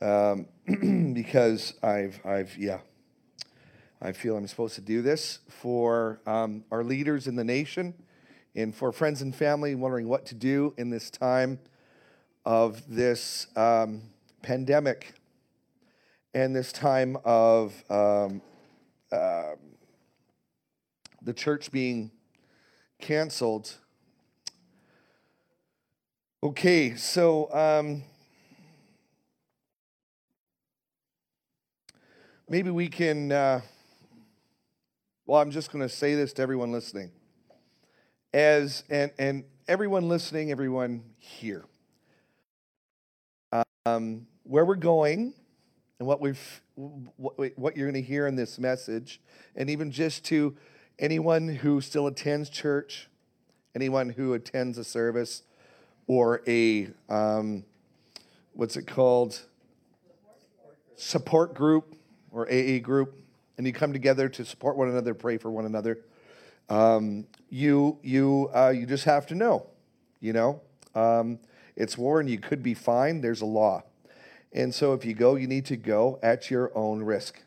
um, because I've, I've, yeah, I feel I'm supposed to do this for um, our leaders in the nation and for friends and family wondering what to do in this time of this um, pandemic and this time of um, uh, the church being canceled. Okay, so maybe we can. Uh, well, I'm just going to say this to everyone listening. As and and everyone listening, everyone here. Um, where we're going and what we've what, what you're going to hear in this message, and even just to anyone who still attends church, anyone who attends a service or a um, what's it called support group or AA group, and you come together to support one another, pray for one another. Um, you you uh, you just have to know, you know, um, it's war and you could be fined. There's a law, and so if you go, you need to go at your own risk.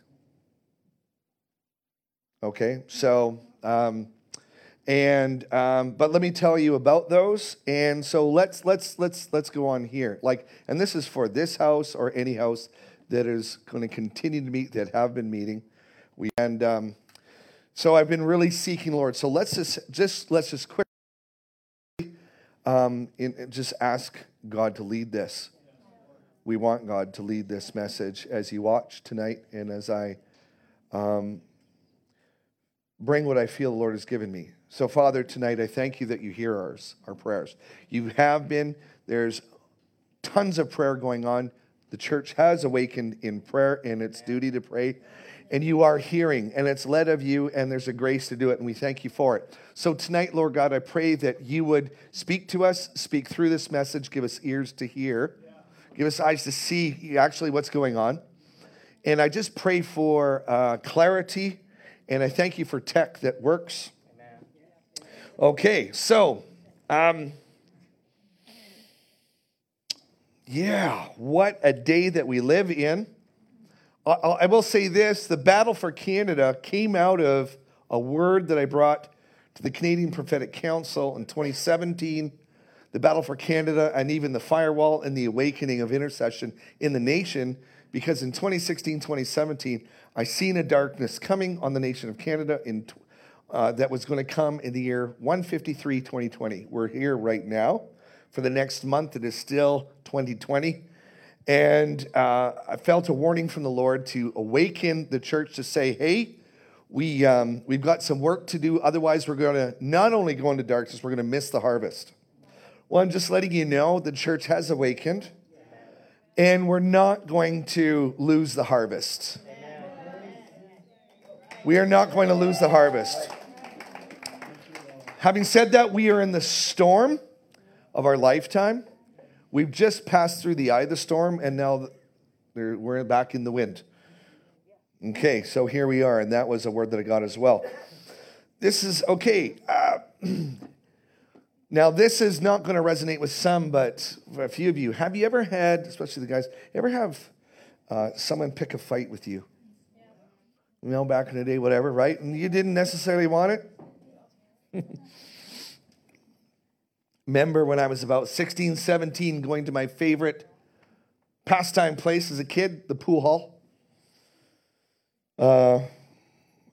Okay, so um, and um, but let me tell you about those. And so let's let's let's let's go on here. Like, and this is for this house or any house that is going to continue to meet that have been meeting. We and um, so I've been really seeking Lord. So let's just just let's just quickly um, in, just ask God to lead this. We want God to lead this message as you watch tonight and as I um, bring what I feel the Lord has given me. So, Father, tonight I thank you that you hear ours, our prayers. You have been, there's tons of prayer going on. The church has awakened in prayer in its duty to pray. And you are hearing, and it's led of you, and there's a grace to do it, and we thank you for it. So, tonight, Lord God, I pray that you would speak to us, speak through this message, give us ears to hear, give us eyes to see actually what's going on. And I just pray for uh, clarity and I thank you for tech that works. Okay, so, um, yeah, what a day that we live in. I will say this the battle for Canada came out of a word that I brought to the Canadian Prophetic Council in 2017. The battle for Canada and even the firewall and the awakening of intercession in the nation, because in 2016, 2017, I seen a darkness coming on the nation of Canada in, uh, that was going to come in the year 153, 2020. We're here right now. For the next month, it is still 2020. And uh, I felt a warning from the Lord to awaken the church to say, hey, we, um, we've got some work to do. Otherwise, we're going to not only go into darkness, we're going to miss the harvest. Well, I'm just letting you know the church has awakened, and we're not going to lose the harvest. We are not going to lose the harvest. Having said that, we are in the storm of our lifetime. We've just passed through the eye of the storm, and now we're back in the wind. Okay, so here we are, and that was a word that I got as well. This is okay. Uh, now, this is not going to resonate with some, but for a few of you, have you ever had, especially the guys, ever have uh, someone pick a fight with you? you know, back in the day, whatever, right? And you didn't necessarily want it. Remember when I was about 16, 17, going to my favorite pastime place as a kid, the pool hall. Uh,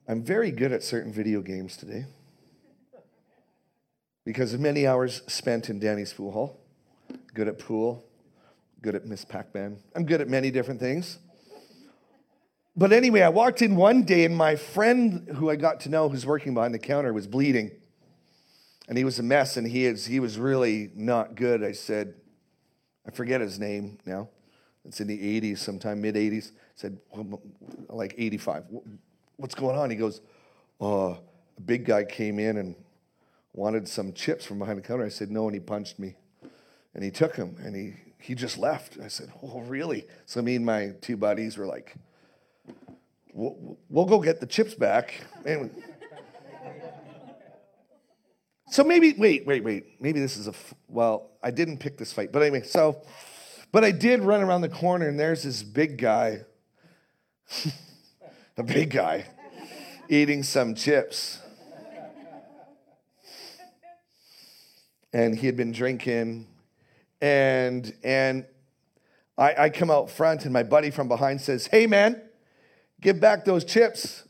I'm very good at certain video games today because of many hours spent in Danny's pool hall. Good at pool, good at Miss Pac Man. I'm good at many different things. But anyway, I walked in one day and my friend who I got to know who's working behind the counter was bleeding. And he was a mess and he, is, he was really not good. I said, I forget his name now. It's in the 80s, sometime mid 80s. I said, like 85. What's going on? He goes, Oh, a big guy came in and wanted some chips from behind the counter. I said, No, and he punched me. And he took them and he, he just left. I said, Oh, really? So me and my two buddies were like, We'll, we'll go get the chips back. And so maybe, wait, wait, wait. Maybe this is a, well, I didn't pick this fight. But anyway, so But I did run around the corner, and there's this big guy, a big guy, eating some chips. And he had been drinking, and and I, I come out front, and my buddy from behind says, "Hey, man, give back those chips,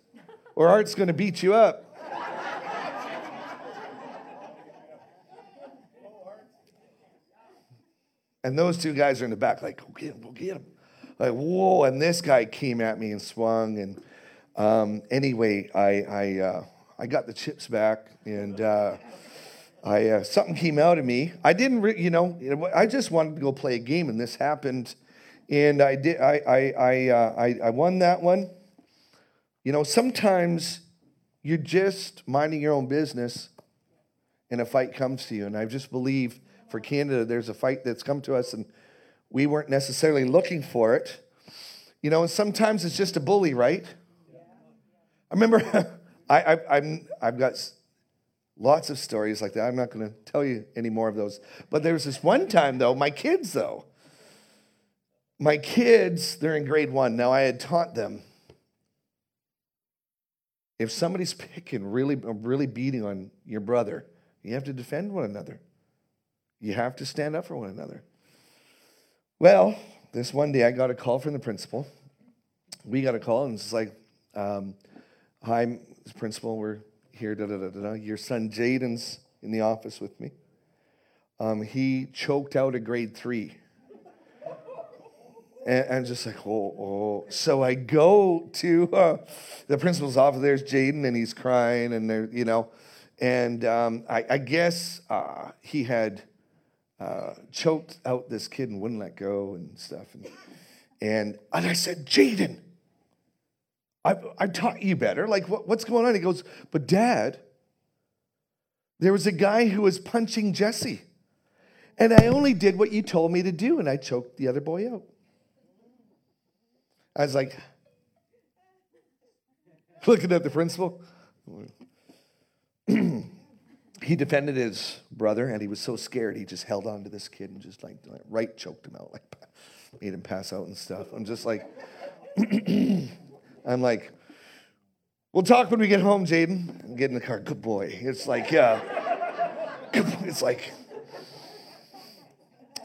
or Art's to beat you up." And those two guys are in the back, like, go get him, go get him. Like, whoa. And this guy came at me and swung. And um, anyway, I, I, uh, I got the chips back and uh, I, uh, something came out of me. I didn't, re- you know, I just wanted to go play a game and this happened. And I did, I, I, I, uh, I, I won that one. You know, sometimes you're just minding your own business and a fight comes to you. And I just believe for Canada, there's a fight that's come to us and we weren't necessarily looking for it. You know, and sometimes it's just a bully, right? I remember I, I, I'm, I've got lots of stories like that. I'm not going to tell you any more of those. But there was this one time, though, my kids, though, my kids, they're in grade one. Now, I had taught them if somebody's picking, really, really beating on your brother, you have to defend one another. You have to stand up for one another. Well, this one day I got a call from the principal. We got a call, and it's like, um, Hi, principal, we're here. Da, da, da, da. Your son Jaden's in the office with me. Um, he choked out a grade three. And I'm just like, oh, oh. So I go to uh, the principal's office. There's Jaden, and he's crying, and there, you know, and um, I, I, guess uh, he had uh, choked out this kid and wouldn't let go and stuff. And, and, and I said, Jaden, I, I taught you better. Like, what, what's going on? He goes, But dad, there was a guy who was punching Jesse. And I only did what you told me to do, and I choked the other boy out. I was like, looking at the principal. he defended his brother, and he was so scared he just held on to this kid and just like, right choked him out, like made him pass out and stuff. I'm just like, I'm like, we'll talk when we get home, Jaden. Get in the car. Good boy. It's like, uh, yeah. It's like,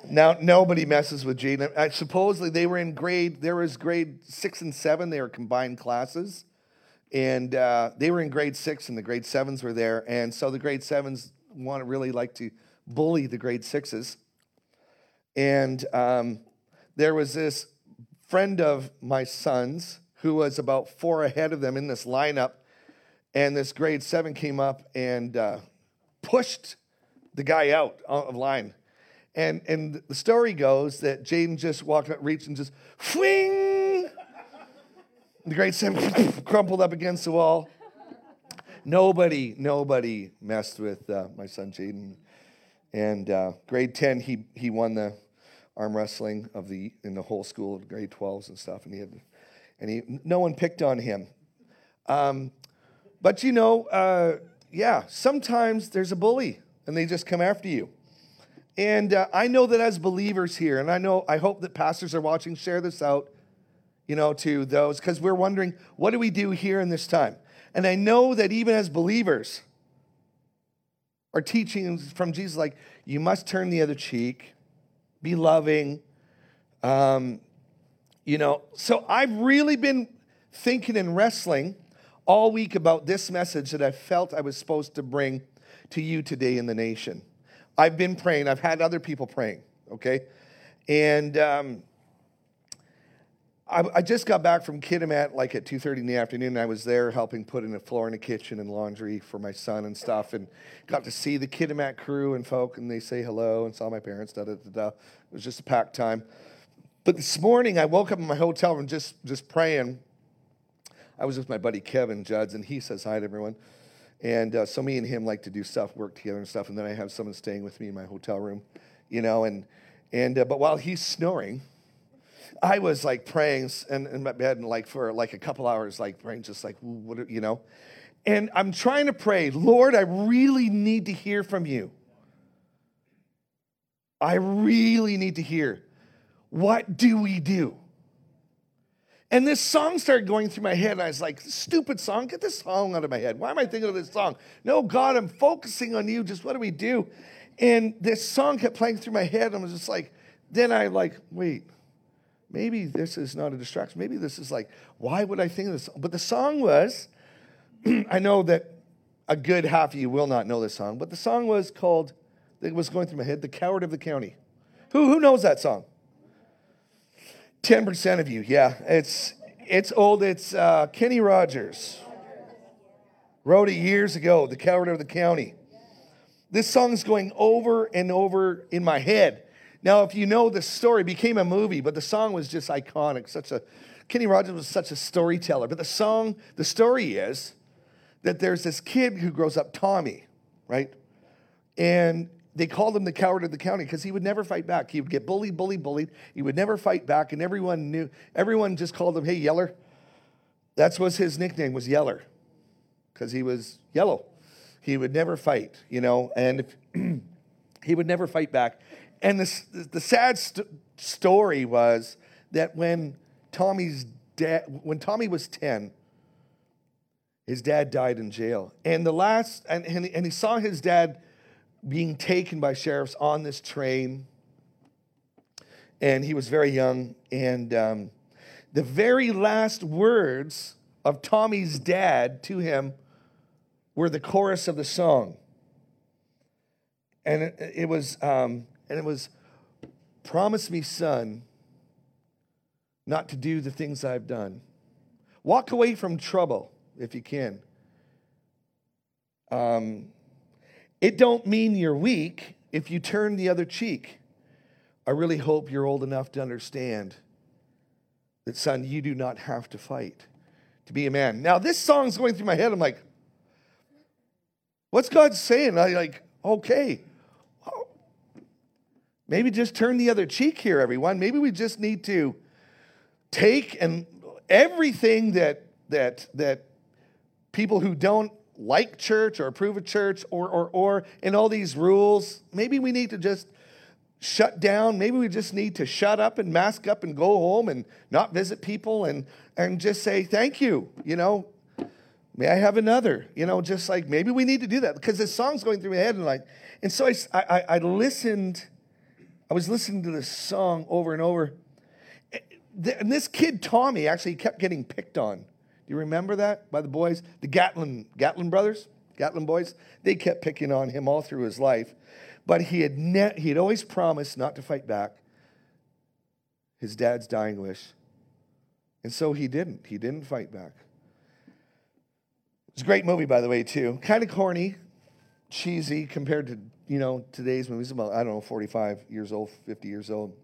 now nobody messes with Jaden. Supposedly they were in grade, there was grade six and seven, they were combined classes and uh, they were in grade six and the grade sevens were there and so the grade sevens want to really like to bully the grade sixes. And um, there was this friend of my son's who was about four ahead of them in this lineup and this grade seven came up and uh, pushed the guy out of line. And, and the story goes that jaden just walked up reached and just fling the great seven crumpled up against the wall. Nobody, nobody messed with uh, my son Jaden. And uh, grade 10, he, he won the arm wrestling of the in the whole school of grade 12s and stuff. And he had, and he, no one picked on him. Um, but you know, uh, yeah, sometimes there's a bully and they just come after you. And uh, I know that as believers here, and I know, I hope that pastors are watching, share this out you know, to those, because we're wondering, what do we do here in this time? And I know that even as believers, our teachings from Jesus, like, you must turn the other cheek, be loving. Um, you know, so I've really been thinking and wrestling all week about this message that I felt I was supposed to bring to you today in the nation. I've been praying, I've had other people praying, okay? And, um, I, I just got back from Kitimat like at 2.30 in the afternoon. I was there helping put in a floor in the kitchen and laundry for my son and stuff and got to see the Kitimat crew and folk and they say hello and saw my parents, da, da, da, da. It was just a packed time. But this morning I woke up in my hotel room just, just praying. I was with my buddy Kevin Judds and he says hi to everyone. And uh, so me and him like to do stuff, work together and stuff. And then I have someone staying with me in my hotel room, you know. And, and uh, but while he's snoring, I was like praying in, in my bed and like for like a couple hours, like praying, just like, what, you know. And I'm trying to pray, Lord, I really need to hear from you. I really need to hear. what do we do? And this song started going through my head, and I was like, stupid song, get this song out of my head. Why am I thinking of this song? No, God, I'm focusing on you. Just what do we do? And this song kept playing through my head, and I was just like, then I like, wait, maybe this is not a distraction. Maybe this is like, why would I think this? But the song was, I know that a good half of you will not know this song, but the song was called, it was going through my head, The Coward of the County. Who, who knows that song? 10% of you, yeah. It's, it's old. It's uh, Kenny Rogers. Wrote it years ago, The Coward of the County. This song is going over and over in my head. Now, if you know the story, it became a movie, but the song was just iconic. Such a Kenny Rogers was such a storyteller. But the song, the story is that there's this kid who grows up, Tommy, right? And they called him the coward of the county because he would never fight back. He would get bullied, bullied, bullied. He would never fight back, and everyone knew. Everyone just called him, "Hey, Yeller." That's was his nickname was Yeller, because he was yellow. He would never fight, you know, and he would never fight back. And the the sad st- story was that when Tommy's dad, when Tommy was ten, his dad died in jail, and the last, and, and, and he saw his dad being taken by sheriffs on this train. And he was very young. And um, the very last words of Tommy's dad to him were the chorus of the song. And it, it was, um, and it was, promise me, son, not to do the things I've done. Walk away from trouble if you can. Um, it don't mean you're weak if you turn the other cheek. I really hope you're old enough to understand that, son, you do not have to fight to be a man. Now, this song's going through my head. I'm like, what's God saying? I like, okay, maybe just turn the other cheek here, everyone. Maybe we just need to take and everything that that that people who don't like church or approve of church or, or, or, in all these rules. Maybe we need to just shut down. Maybe we just need to shut up and mask up and go home and not visit people and, and just say, thank you. You know, may I have another? You know, just like maybe we need to do that because this song's going through my head and like, and so I, I, I listened, I was listening to this song over and over. And this kid, Tommy, actually kept getting picked on do you remember that by the boys? The Gatlin, Gatlin brothers, Gatlin boys, they kept picking on him all through his life. But he had, ne- he had always promised not to fight back. His dad's dying wish. And so he didn't. He didn't fight back. It's a great movie, by the way, too. Kind of corny, cheesy compared to, you know, today's movies. About, I don't know, 45 years old, 50 years old.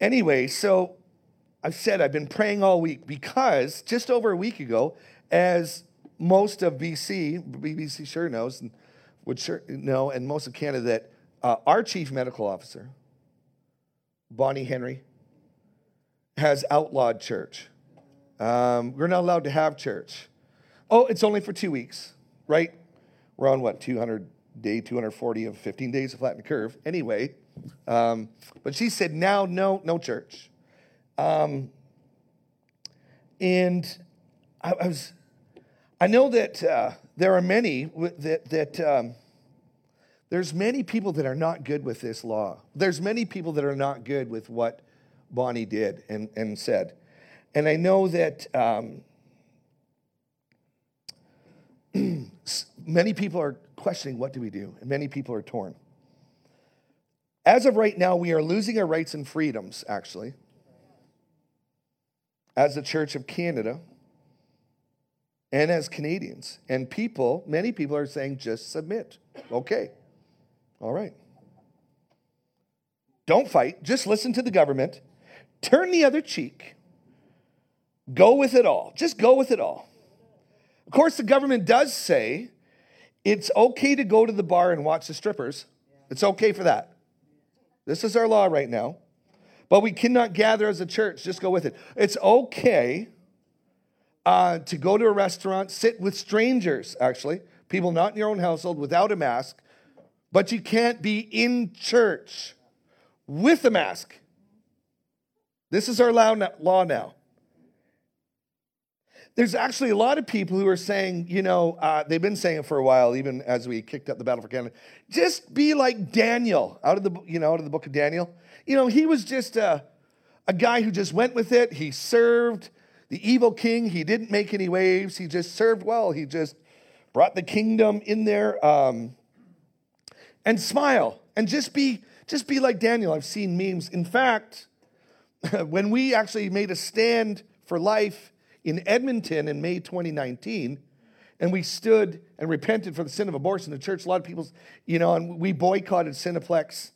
Anyway, so I've said I've been praying all week because just over a week ago, as most of BC, BBC sure knows, and would sure know, and most of Canada, that uh, our chief medical officer, Bonnie Henry, has outlawed church. Um, we're not allowed to have church. Oh, it's only for two weeks, right? We're on what, 200 day, 240 of 15 days to flatten the curve. Anyway, um, but she said now, no, no church. Um, and I, I, was, I know that uh, there are many that, that um, there's many people that are not good with this law. There's many people that are not good with what Bonnie did and, and said. And I know that um, many people are questioning what do we do, and many people are torn. As of right now, we are losing our rights and freedoms, actually as the Church of Canada and as Canadians. And people, many people are saying, just submit. Okay. All right. Don't fight. Just listen to the government. Turn the other cheek. Go with it all. Just go with it all. Of course, the government does say it's okay to go to the bar and watch the strippers. It's okay for that. This is our law right now. But we cannot gather as a church. Just go with it. It's okay uh, to go to a restaurant, sit with strangers, actually, people not in your own household without a mask, but you can't be in church with a mask. This is our law now. There's actually a lot of people who are saying, you know, uh, they've been saying it for a while, even as we kicked up the battle for Canada. Just be like Daniel out of the, you know, out of the book of Daniel. You know, he was just a, a guy who just went with it. He served the evil king. He didn't make any waves. He just served well. He just brought the kingdom in there. Um, and smile and just be just be like Daniel. I've seen memes. In fact, when we actually made a stand for life in Edmonton in May 2019, and we stood and repented for the sin of abortion, in the church, a lot of people, you know, and we boycotted Cineplex.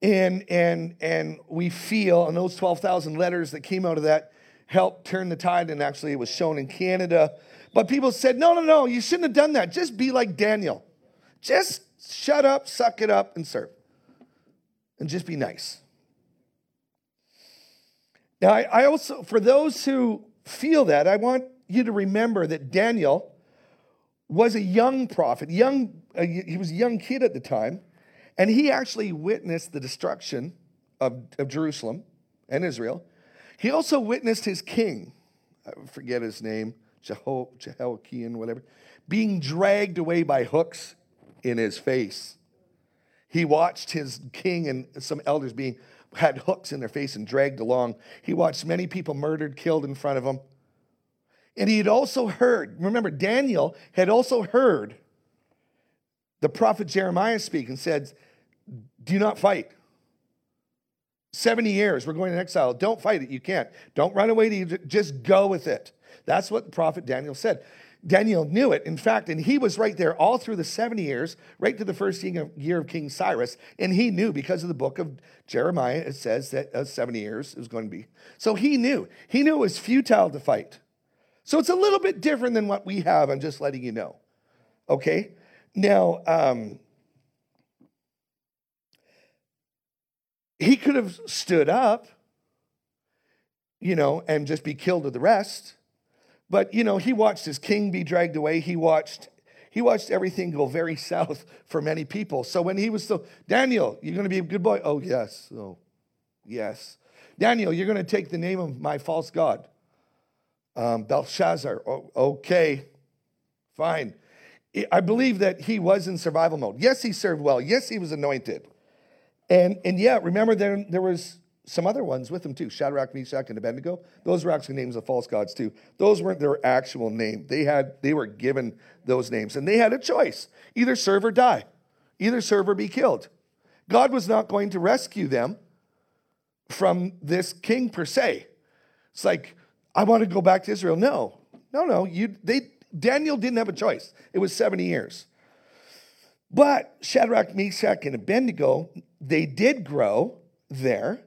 And and and we feel, and those 12,000 letters that came out of that helped turn the tide, and actually it was shown in Canada. But people said, no, no, no, you shouldn't have done that. Just be like Daniel. Just shut up, suck it up, and serve. And just be nice. Now, I, I also, for those who feel that, I want you to remember that Daniel was a young prophet, young, uh, he was a young kid at the time, and he actually witnessed the destruction of, of Jerusalem and Israel. He also witnessed his king, I forget his name, Jeho- Jehoiakim, whatever, being dragged away by hooks in his face. He watched his king and some elders being had hooks in their face and dragged along. He watched many people murdered, killed in front of him. And he had also heard, remember, Daniel had also heard the prophet Jeremiah speak and said, Do not fight. 70 years, we're going to exile. Don't fight it. You can't. Don't run away to. Just go with it. That's what the prophet Daniel said. Daniel knew it, in fact, and he was right there all through the 70 years, right to the first year of King Cyrus. And he knew because of the book of Jeremiah, it says that uh, 70 years is going to be. So he knew. He knew it was futile to fight. So it's a little bit different than what we have. I'm just letting you know. Okay? Now, um, he could have stood up, you know, and just be killed with the rest. But you know, he watched his king be dragged away. He watched he watched everything go very south for many people. So when he was still Daniel, you're going to be a good boy. Oh yes, oh yes. Daniel, you're going to take the name of my false god, um, Belshazzar. Oh, okay, fine. I believe that he was in survival mode. Yes, he served well. Yes, he was anointed. And and yeah, remember there there was some other ones with them too Shadrach, Meshach, and Abednego. Those were actually names of false gods too. Those weren't their actual name. They had they were given those names, and they had a choice: either serve or die, either serve or be killed. God was not going to rescue them from this king per se. It's like I want to go back to Israel. No, no, no. You they Daniel didn't have a choice. It was seventy years. But Shadrach, Meshach, and Abednego, they did grow there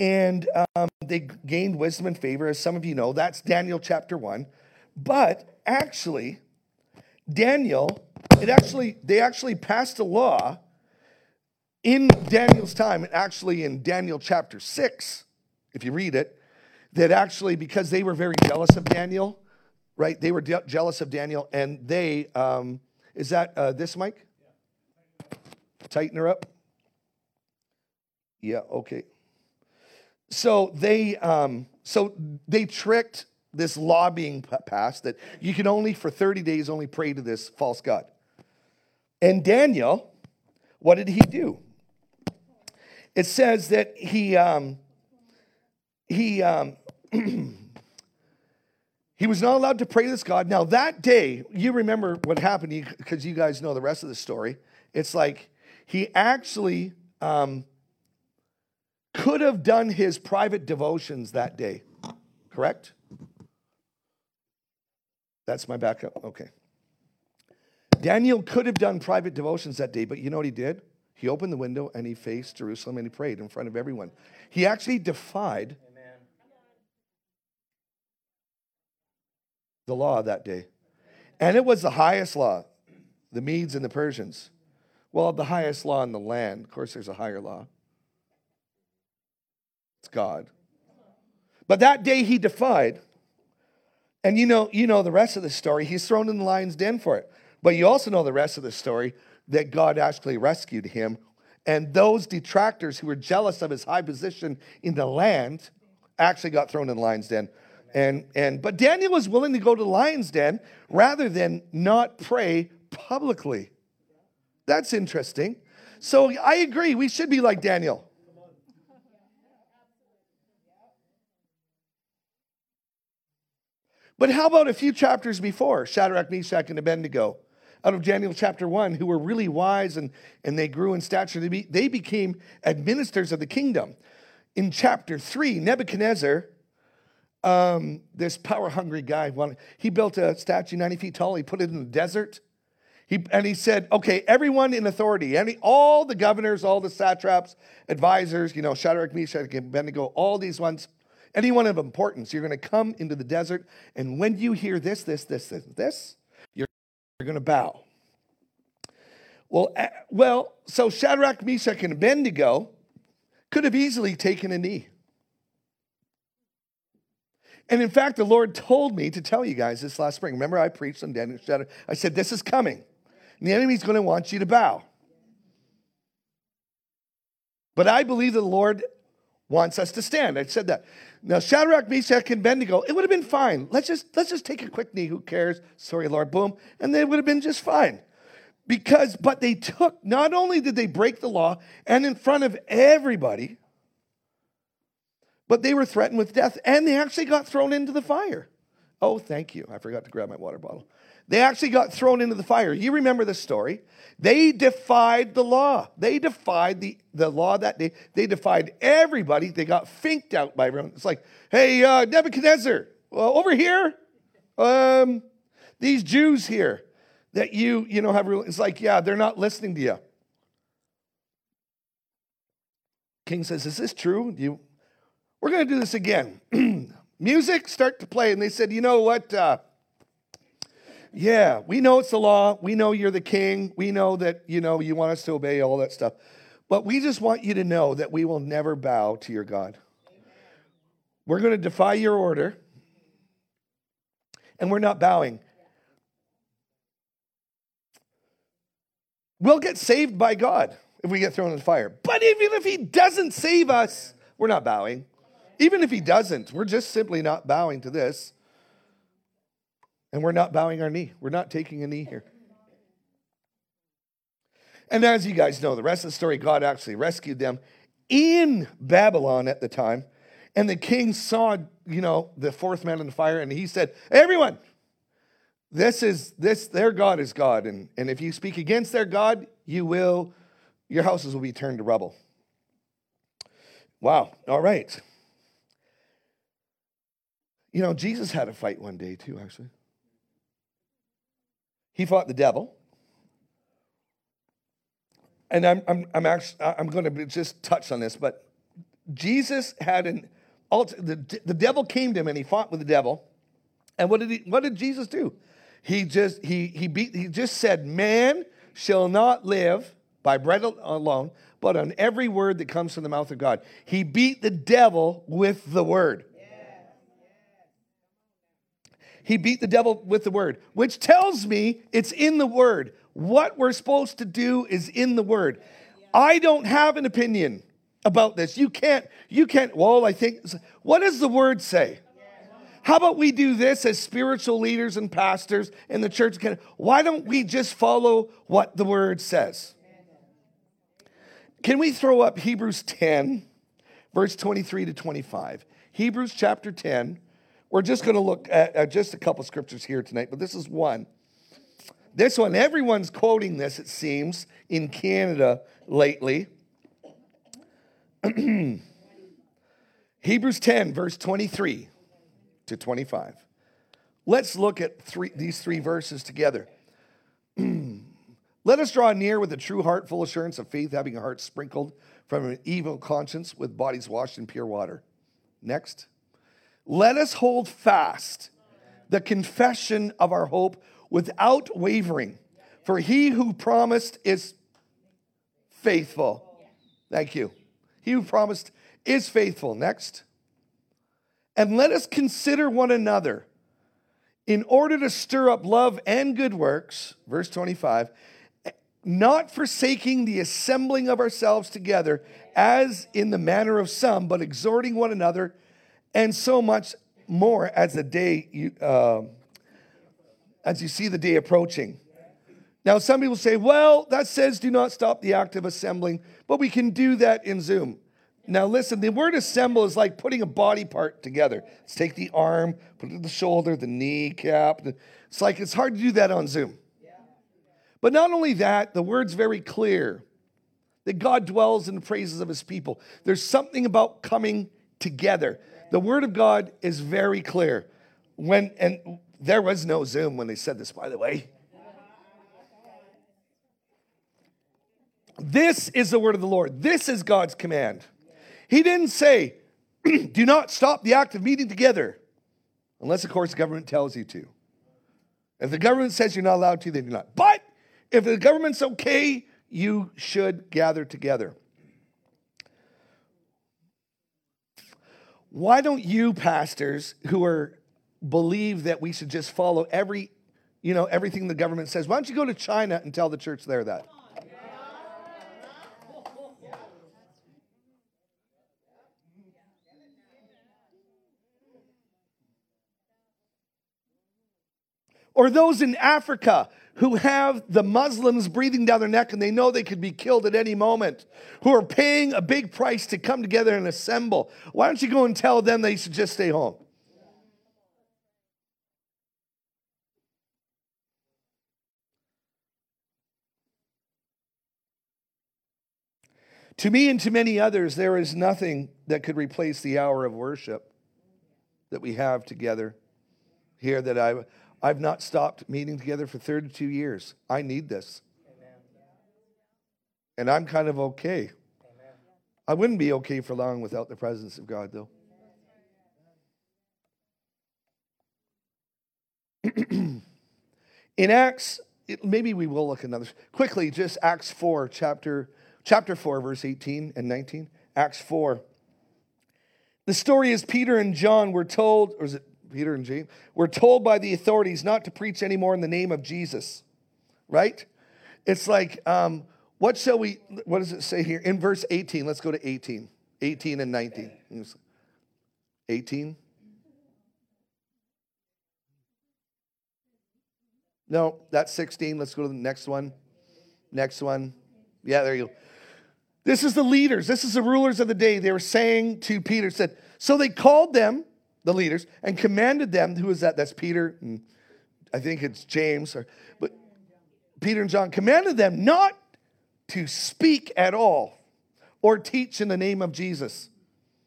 and um, they gained wisdom and favor, as some of you know. That's Daniel chapter one. But actually, Daniel, it actually they actually passed a law in Daniel's time, and actually in Daniel chapter six, if you read it, that actually because they were very jealous of Daniel, right? They were de- jealous of Daniel, and they um, is that uh, this mic? Tighten her up. Yeah. Okay. So they, um, so they tricked this law being passed that you can only for 30 days only pray to this false god. And Daniel, what did he do? It says that he um, he um, he was not allowed to pray to this god. Now that day, you remember what happened because you guys know the rest of the story. It's like he actually um, could have done his private devotions that day, correct? That's my backup. Okay. Daniel could have done private devotions that day, but you know what he did? He opened the window and he faced Jerusalem and he prayed in front of everyone. He actually defied Amen. the law that day. And it was the highest law, the Medes and the Persians. Well, the highest law in the land. Of course, there's a higher law. It's God. But that day he defied. And you know, you know the rest of the story. He's thrown in the lion's den for it. But you also know the rest of the story that God actually rescued him And those detractors who were jealous of his high position in the land actually got thrown in the lion's den. And, and, but Daniel was willing to go to the lion's den rather than not pray publicly. That's interesting. So I agree, we should be like Daniel. But how about a few chapters before Shadrach, Meshach, and Abednego? Out of Daniel chapter 1, who were really wise and, and they grew in stature. They, be, they became administrators of the kingdom. In chapter 3, Nebuchadnezzar, um, this power hungry guy, he built a statue 90 feet tall. He put it in the desert. He, and he said, okay, everyone in authority, any, all the governors, all the satraps, advisors, you know, Shadrach, Meshach, and Abednego, all these ones, anyone of importance, you're going to come into the desert, and when you hear this, this, this, this, this, you're, going to bow. Well, well, so Shadrach, Meshach, and Abednego could have easily taken a knee. And in fact, the Lord told me to tell you guys this last spring. Remember, I preached on Daniel Shadrach. I said, This is coming. And the enemy's going to want you to bow. But I believe the Lord wants us to stand. I said that. Now, Shadrach, Meshach, and Abednego, it would have been fine. Let's just, let's just take a quick knee. Who cares? Sorry, Lord. Boom. And they would have been just fine. Because, but they took, not only did they break the law and in front of everybody, but they were threatened with death and they actually got thrown into the fire. Oh, thank you. I forgot to grab my water bottle. They actually got thrown into the fire. You remember the story. They defied the law. They defied the, the law that day. They defied everybody. They got finked out by everyone. It's like, hey, uh, Nebuchadnezzar, well, over here, um, these Jews here that you, you know, have, it's like, yeah, they're not listening to you. King says, is this true? You, we're going to do this again. Music, start to play. And they said, you know what? Uh, yeah, we know it's the law. We know you're the king. We know that, you know, you want us to obey all that stuff. But we just want you to know that we will never bow to your God. We're going to defy your order. And we're not bowing. We'll get saved by God if we get thrown in the fire. But even if he doesn't save us, we're not bowing. Even if he doesn't, we're just simply not bowing to this. And we're not bowing our knee. We're not taking a knee here. And as you guys know, the rest of the story, God actually rescued them in Babylon at the time. And the king saw, you know, the fourth man in the fire, and he said, Everyone, this is this, their God is God. And, and if you speak against their God, you will, your houses will be turned to rubble. Wow. All right. You know, Jesus had a fight one day too, actually. He fought the devil. And I'm, I'm, I'm actually, I'm going to just touch on this, but Jesus had an, the, the devil came to him and he fought with the devil. And what did he, what did Jesus do? He just, he, he beat, he just said, man shall not live by bread alone, but on every word that comes from the mouth of God. He beat the devil with the word. He beat the devil with the word, which tells me it's in the word. What we're supposed to do is in the word. I don't have an opinion about this. You can't, you can't, well, I think, what does the word say? How about we do this as spiritual leaders and pastors in the church? Why don't we just follow what the word says? Can we throw up Hebrews 10, verse 23 to 25? Hebrews chapter 10, we're just going to look at, just a couple scriptures here tonight, but this is one. This one, everyone's quoting this, it seems, in Canada lately. Hebrews 10, verse 23 to 25. Let's look at three, these three verses together. Let us draw near with a true heart, full assurance of faith, having a heart sprinkled from an evil conscience, with bodies washed in pure water. Next. Let us hold fast the confession of our hope without wavering, for he who promised is faithful. Thank you. He who promised is faithful. Next. And let us consider one another in order to stir up love and good works, verse 25, not forsaking the assembling of ourselves together, as in the manner of some, but exhorting one another, and so much more as the day you, uh, as you see the day approaching. Now, some people say, well, that says do not stop the act of assembling, but we can do that in Zoom. Now, listen, the word assemble is like putting a body part together. Let's take the arm, put it in the shoulder, the kneecap. It's like it's hard to do that on Zoom. But not only that, the word's very clear that God dwells in the praises of his people. There's something about coming together. The word of God is very clear. When and there was no Zoom when they said this, by the way. This is the word of the Lord. This is God's command. He didn't say, do not stop the act of meeting together, unless, of course, the government tells you to. If the government says you're not allowed to, then you're not. But if the government's okay, you should gather together. Why don't you, pastors, who are believe that we should just follow every, you know, everything the government says, why don't you go to China and tell the church there that? Or those in Africa who have the Muslims breathing down their neck and they know they could be killed at any moment, who are paying a big price to come together and assemble. Why don't you go and tell them they should just stay home? To me and to many others, there is nothing that could replace the hour of worship that we have together here that I I've not stopped meeting together for 32 years. I need this. Amen. And I'm kind of okay. Amen. I wouldn't be okay for long without the presence of God, though. In Acts, it, maybe we will look another quickly. Just Acts four, chapter chapter four, verse eighteen and nineteen. Acts four. The story is Peter and John were told, or is it Peter and James, were told by the authorities not to preach anymore in the name of Jesus, right? It's like, um, what shall we, what does it say here? In verse 18, let's go to 18, 18 and 19. 18. No, that's 16. Let's go to the next one. Next one. Yeah, there you go. This is the leaders. This is the rulers of the day. They were saying to Peter, said, so they called them the leaders, and commanded them, who is that? That's Peter, and I think it's James, or, but Peter and John commanded them not to speak at all or teach in the name of Jesus.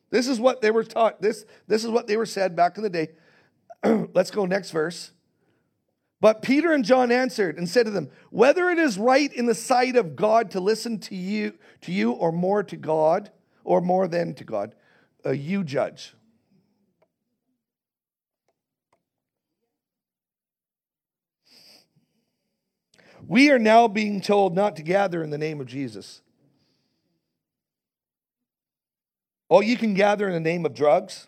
This is what they were taught. This, this is what they were said back in the day. Let's go next verse. But Peter and John answered and said to them, Whether it is right in the sight of God to listen to you, to you or more to God, or more than to God, uh, you judge. We are now being told not to gather in the name of Jesus. Oh, you can gather in the name of drugs.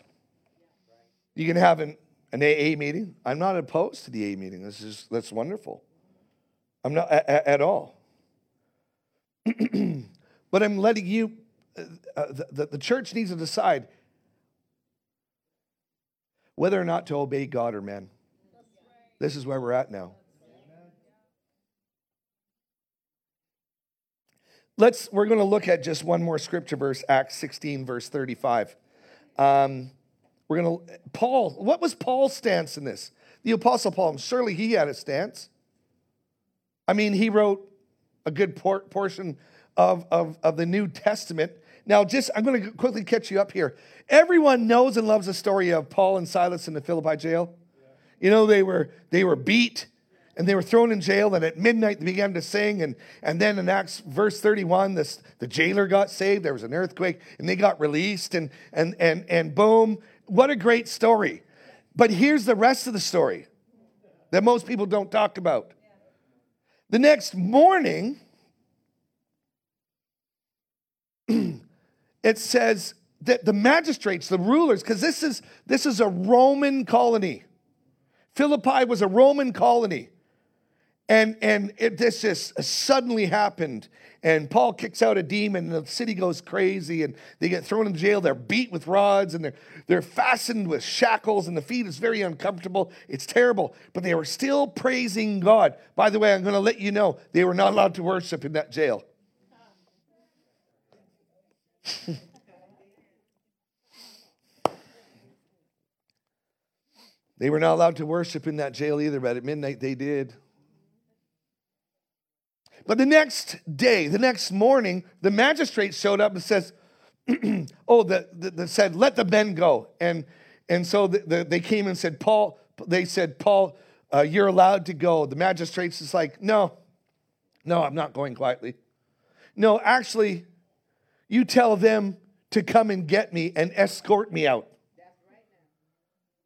You can have an, an AA meeting. I'm not opposed to the AA meeting. This is that's wonderful. I'm not a, at all. but I'm letting you, uh, uh, the, the church needs to decide whether or not to obey God or men. This is where we're at now. Let's, we're going to look at just one more scripture verse, Acts 16, verse 35. Um, we're going to, Paul, what was Paul's stance in this? The Apostle Paul, surely he had a stance. I mean, he wrote a good por- portion of, of, of the New Testament. Now, just, I'm going to quickly catch you up here. Everyone knows and loves the story of Paul and Silas in the Philippi jail. You know, they were, they were beat and they were thrown in jail. And at midnight, they began to sing. And, and then in Acts verse 31, this, the jailer got saved. There was an earthquake, and they got released. And, and, and, and boom, what a great story. But here's the rest of the story that most people don't talk about. The next morning, it says that the magistrates, the rulers, because this is this is a Roman colony. Philippi was a Roman colony. And, and it, this just suddenly happened. And Paul kicks out a demon, and the city goes crazy, and they get thrown in jail. They're beat with rods, and they're, they're fastened with shackles, and the feet is very uncomfortable. It's terrible. But they were still praising God. By the way, I'm going to let you know they were not allowed to worship in that jail. they were not allowed to worship in that jail either, but at midnight they did. But the next day, the next morning, the magistrate showed up and says, "Oh, the, the, the, said, let the men go." And and so the, the, they came and said, "Paul." They said, "Paul, uh, you're allowed to go." The magistrate's is like, "No, no, I'm not going quietly. No, actually, you tell them to come and get me and escort me out,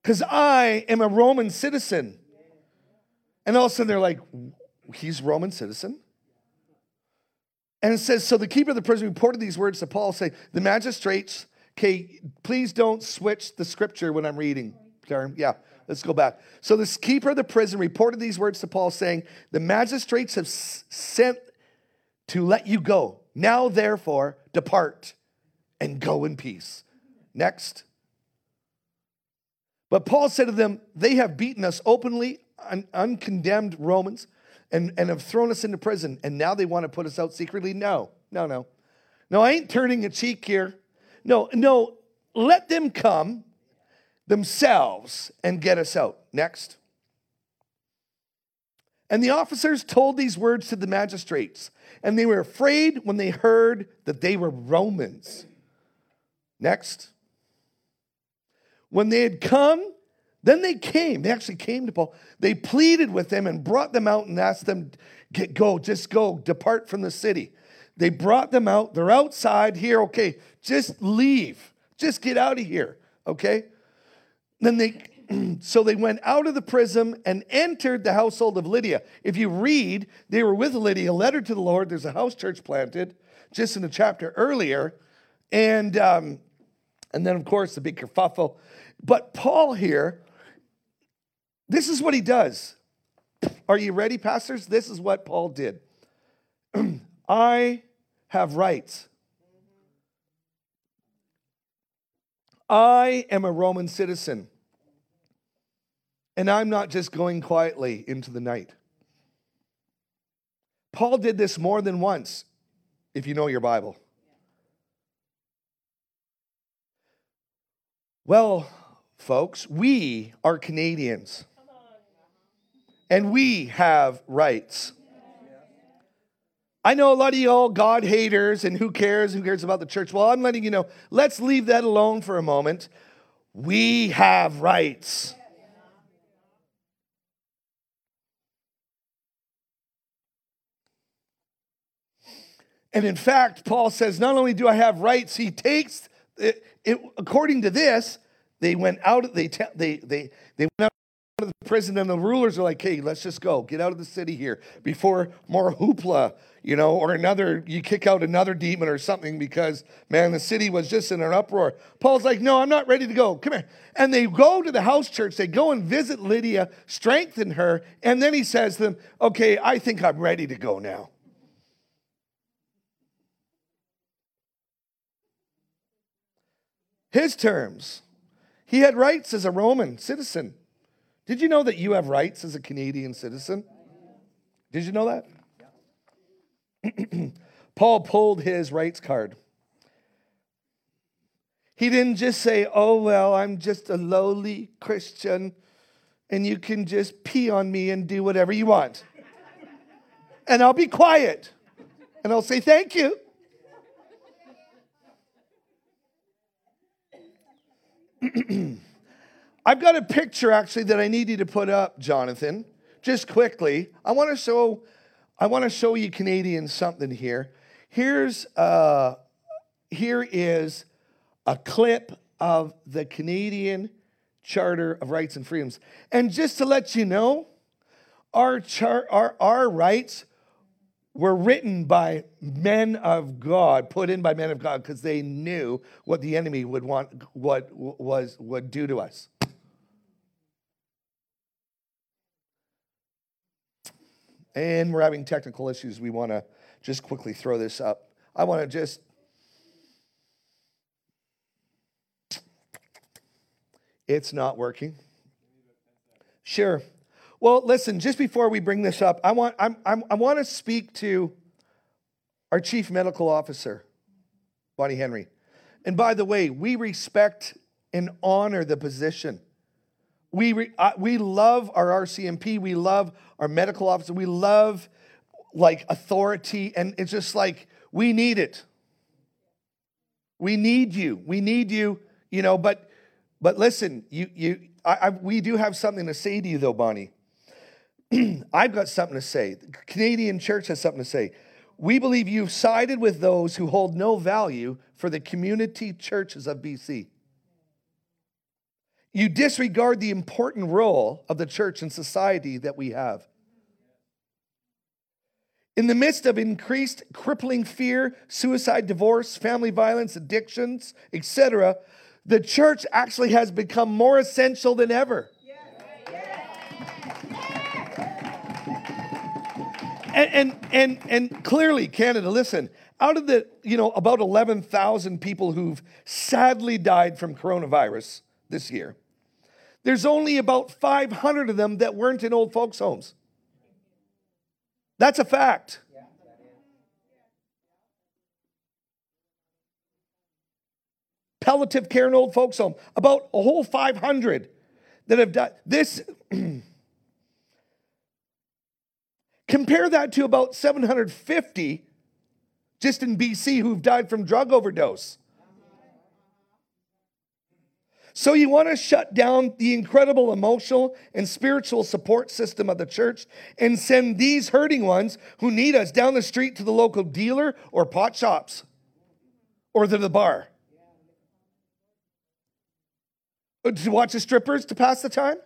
because I am a Roman citizen." And all of a sudden, they're like, "He's Roman citizen." And it says, So the keeper of the prison reported these words to Paul, saying, The magistrates, okay, please don't switch the scripture when I'm reading. Yeah, let's go back. So this keeper of the prison reported these words to Paul, saying, The magistrates have sent to let you go. Now, therefore, depart and go in peace. Next. But Paul said to them, They have beaten us openly, un- uncondemned Romans and, and have thrown us into prison, and now they want to put us out secretly? No, no, no. No, I ain't turning a cheek here. No, no, let them come themselves and get us out. Next. And the officers told these words to the magistrates, and they were afraid when they heard that they were Romans. Next. When they had come then they came. They actually came to Paul. They pleaded with them and brought them out and asked them, Get, go, just go, depart from the city. They brought them out. They're outside here. Okay, just leave. Just get out of here. Okay. Then they, so they went out of the prison and entered the household of Lydia. If you read, they were with Lydia, led her to the Lord. There's a house church planted just in the chapter earlier. And, um, and then, of course, the big kerfuffle. But Paul here this is what he does. Are you ready, pastors? This is what Paul did. I have rights. I am a Roman citizen. And I'm not just going quietly into the night. Paul did this more than once, if you know your Bible. Well, folks, we are Canadians and we have rights. I know a lot of y'all God haters and who cares, who cares about the church. Well, I'm letting you know, let's leave that alone for a moment. We have rights. And in fact, Paul says, not only do I have rights, he takes it, it according to this, they went out, they, they, they, they went out of the prison and the rulers are like, hey, let's just go. Get out of the city here before more hoopla, you know, or another, you kick out another demon or something because, man, the city was just in an uproar. Paul's like, no, I'm not ready to go. Come here. And they go to the house church. They go and visit Lydia, strengthen her. And then he says to them, okay, I think I'm ready to go now. His terms. He had rights as a Roman citizen. Did you know that you have rights as a Canadian citizen? Did you know that? Paul pulled his rights card. He didn't just say, Oh, well, I'm just a lowly Christian and you can just pee on me and do whatever you want. and I'll be quiet and I'll say thank you. I've got a picture actually that I need you to put up, Jonathan, just quickly. I want to show, I want to show you Canadians something here. Here's, uh, here is a clip of the Canadian Charter of Rights and Freedoms. And just to let you know, our, char- our, our rights were written by men of God, put in by men of God, because they knew what the enemy would want, what was would do to us. And we're having technical issues. We want to just quickly throw this up. I want to just. It's not working. Sure. Well, listen, just before we bring this up, I want, I'm, I'm, I want to speak to our chief medical officer, Bonnie Henry. And by the way, we respect and honor the position. We, re, uh, we love our RCMP. We love our medical officer. We love like authority. And it's just like, we need it. We need you. We need you, you know, but but listen, you you I, I, we do have something to say to you though, Bonnie. I've got something to say. The Canadian church has something to say. We believe you've sided with those who hold no value for the community churches of BC. You disregard the important role of the church in society that we have. In the midst of increased crippling fear, suicide, divorce, family violence, addictions, etc., the church actually has become more essential than ever. And, and, and, and clearly, Canada, listen, out of the, you know, about 11,000 people who've sadly died from coronavirus this year, there's only about 500 of them that weren't in old folks' homes. That's a fact. Palliative care in old folks' home, about a whole 500 that have died. This, compare that to about 750 just in BC who've died from drug overdose. So, you want to shut down the incredible emotional and spiritual support system of the church and send these hurting ones who need us down the street to the local dealer or pot shops or to the bar. Uh, to watch the strippers to pass the time?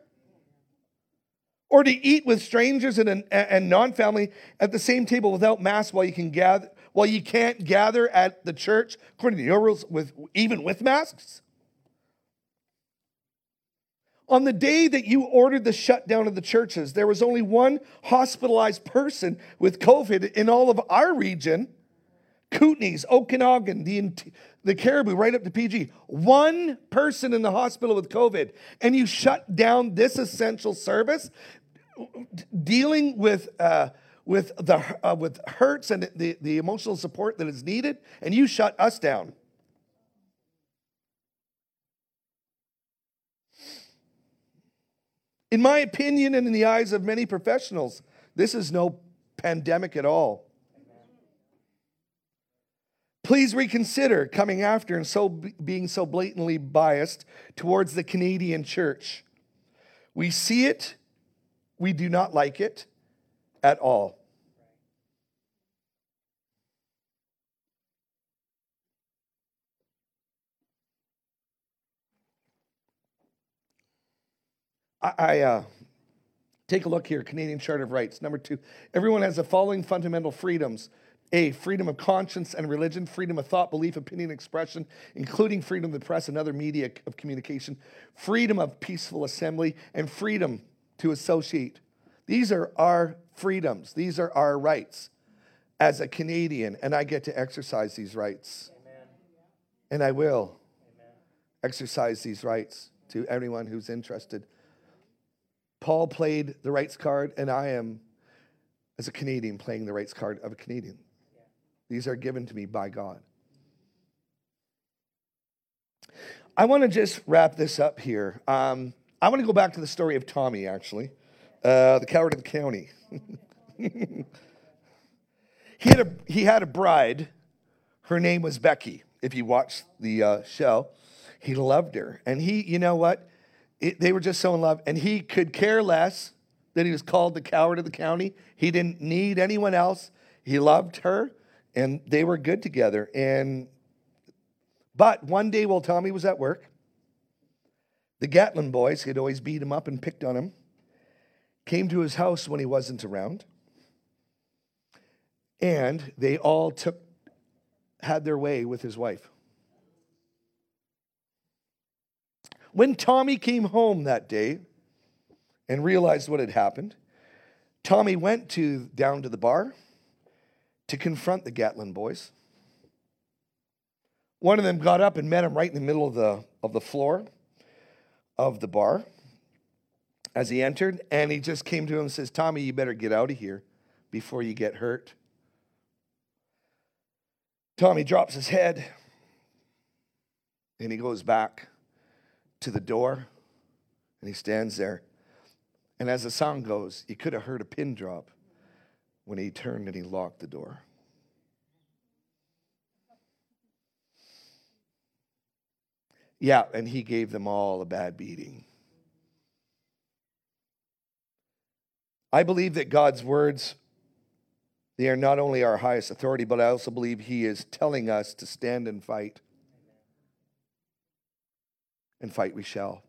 Or to eat with strangers and, and non-family at the same table without masks while you can gather while you can't gather at the church according to your rules with even with masks? On the day that you ordered the shutdown of the churches, there was only one hospitalized person with COVID in all of our region Kootenays, Okanagan, the, the Cariboo, right up to PG. One person in the hospital with COVID, and you shut down this essential service, dealing with. Uh, with the uh, with hurts and the, the emotional support that is needed, and you shut us down. In my opinion, and in the eyes of many professionals, this is no pandemic at all. Please reconsider coming after and so being so blatantly biased towards the Canadian church. We see it, we do not like it at all. I, I uh, take a look here Canadian Charter of Rights. Number two, everyone has the following fundamental freedoms. A, freedom of conscience and religion, freedom of thought, belief, opinion, expression, including freedom of the press and other media of communication, freedom of peaceful assembly, and freedom to associate. These are our freedoms. These are our rights as a Canadian, and I get to exercise these rights. Amen. And I will Amen. exercise these rights to anyone who's interested. Paul played the rights card, and I am, as a Canadian, playing the rights card of a Canadian. These are given to me by God. I want to just wrap this up here. Um, I want to go back to the story of Tommy, actually, uh, the coward of the county. he, had a, he had a bride. Her name was Becky. If you watch the uh, show, he loved her. And he, you know what? It, they were just so in love, and he could care less that he was called the coward of the county. He didn't need anyone else. He loved her, and they were good together. And but one day while Tommy was at work, the Gatlin boys, who had always beat him up and picked on him, came to his house when he wasn't around. And they all took had their way with his wife. When Tommy came home that day and realized what had happened, Tommy went to down to the bar to confront the Gatlin boys. One of them got up and met him right in the middle of the, of the floor of the bar as he entered, and he just came to him and says, Tommy, you better get out of here before you get hurt. Tommy drops his head and he goes back to the door and he stands there. And as the song goes, you could have heard a pin drop when he turned and he locked the door. Yeah, and he gave them all a bad beating. I believe that God's words they are not only our highest authority, but I also believe he is telling us to stand and fight. And fight we shall.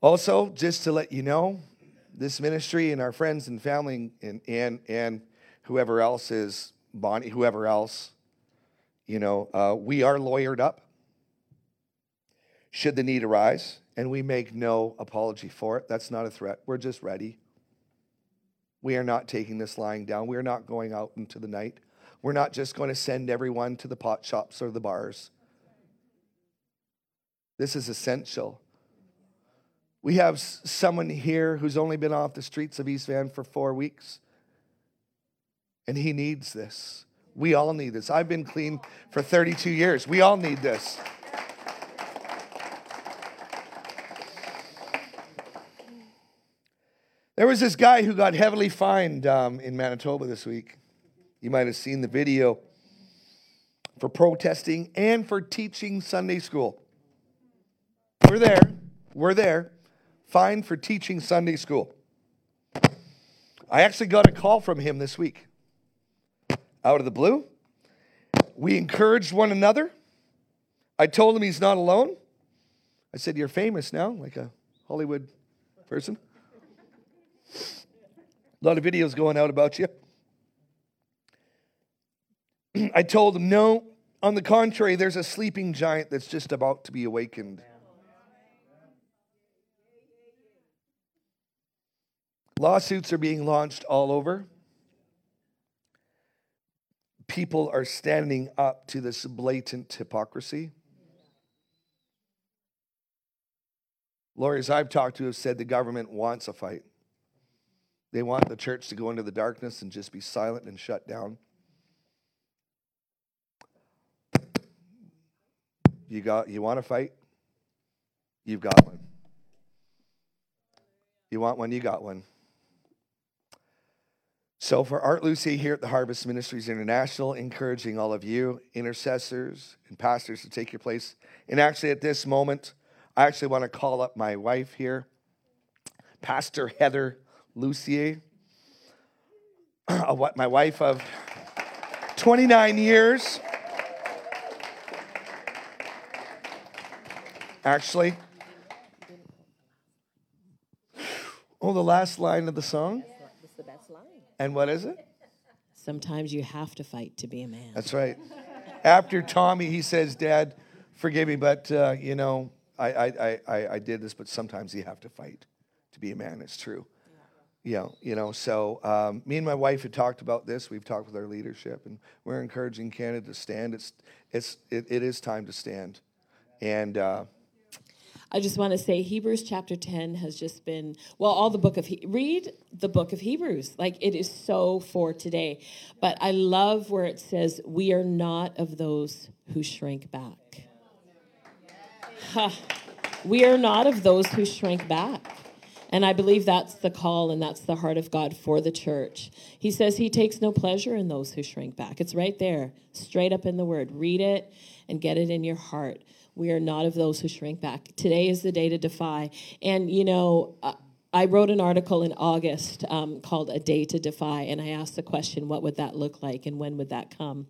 Also, just to let you know, this ministry and our friends and family and, and, and whoever else is, Bonnie, whoever else, you know, uh, we are lawyered up should the need arise, and we make no apology for it. That's not a threat. We're just ready. We are not taking this lying down. We are not going out into the night. We're not just going to send everyone to the pot shops or the bars. This is essential. We have someone here who's only been off the streets of East Van for four weeks, and he needs this. We all need this. I've been clean for 32 years. We all need this. There was this guy who got heavily fined um, in Manitoba this week. You might have seen the video for protesting and for teaching Sunday school. We're there. We're there. Fined for teaching Sunday school. I actually got a call from him this week. Out of the blue. We encouraged one another. I told him he's not alone. I said, You're famous now, like a Hollywood person. A lot of videos going out about you. I told him, no, on the contrary, there's a sleeping giant that's just about to be awakened. Lawsuits are being launched all over. People are standing up to this blatant hypocrisy. Lawyers I've talked to have said the government wants a fight. They want the church to go into the darkness and just be silent and shut down. You got you want to fight? You've got one. You want one, you got one. So for Art Lucier here at the Harvest Ministries International, encouraging all of you, intercessors and pastors, to take your place. And actually, at this moment, I actually want to call up my wife here, Pastor Heather Lucier, uh, my wife of 29 years. Actually, oh, the last line of the song. It's the best line. And what is it? Sometimes you have to fight to be a man. That's right. After Tommy, he says, "Dad, forgive me, but uh, you know, I, I, I, I did this, but sometimes you have to fight to be a man." It's true. Yeah, you know, so um, me and my wife had talked about this. We've talked with our leadership, and we're encouraging Canada to stand. It's, it's, it, it is time to stand. And uh, I just want to say Hebrews chapter 10 has just been, well, all the book of, he- read the book of Hebrews. Like it is so for today. But I love where it says, we are not of those who shrink back. Huh. We are not of those who shrink back. And I believe that's the call and that's the heart of God for the church. He says he takes no pleasure in those who shrink back. It's right there, straight up in the word. Read it and get it in your heart. We are not of those who shrink back. Today is the day to defy. And, you know, uh, I wrote an article in August um, called A Day to Defy, and I asked the question, what would that look like and when would that come?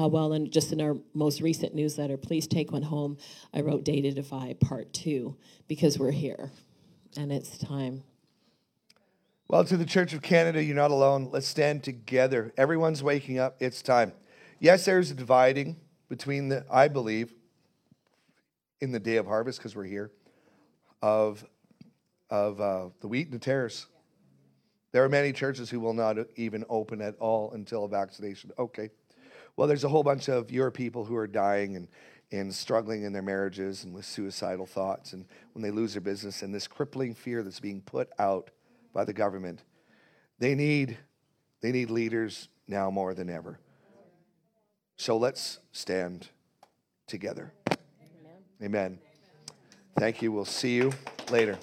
Uh, well, and just in our most recent newsletter, please take one home. I wrote Day to Defy Part Two because we're here and it's time. Well, to the Church of Canada, you're not alone. Let's stand together. Everyone's waking up. It's time. Yes, there's a dividing between the, I believe, in the day of harvest, because we're here, of of uh, the wheat and the tares. There are many churches who will not even open at all until vaccination. Okay. Well, there's a whole bunch of your people who are dying and, and struggling in their marriages and with suicidal thoughts and when they lose their business and this crippling fear that's being put out by the government. They need, they need leaders now more than ever. So let's stand together. Amen. Thank you. We'll see you later.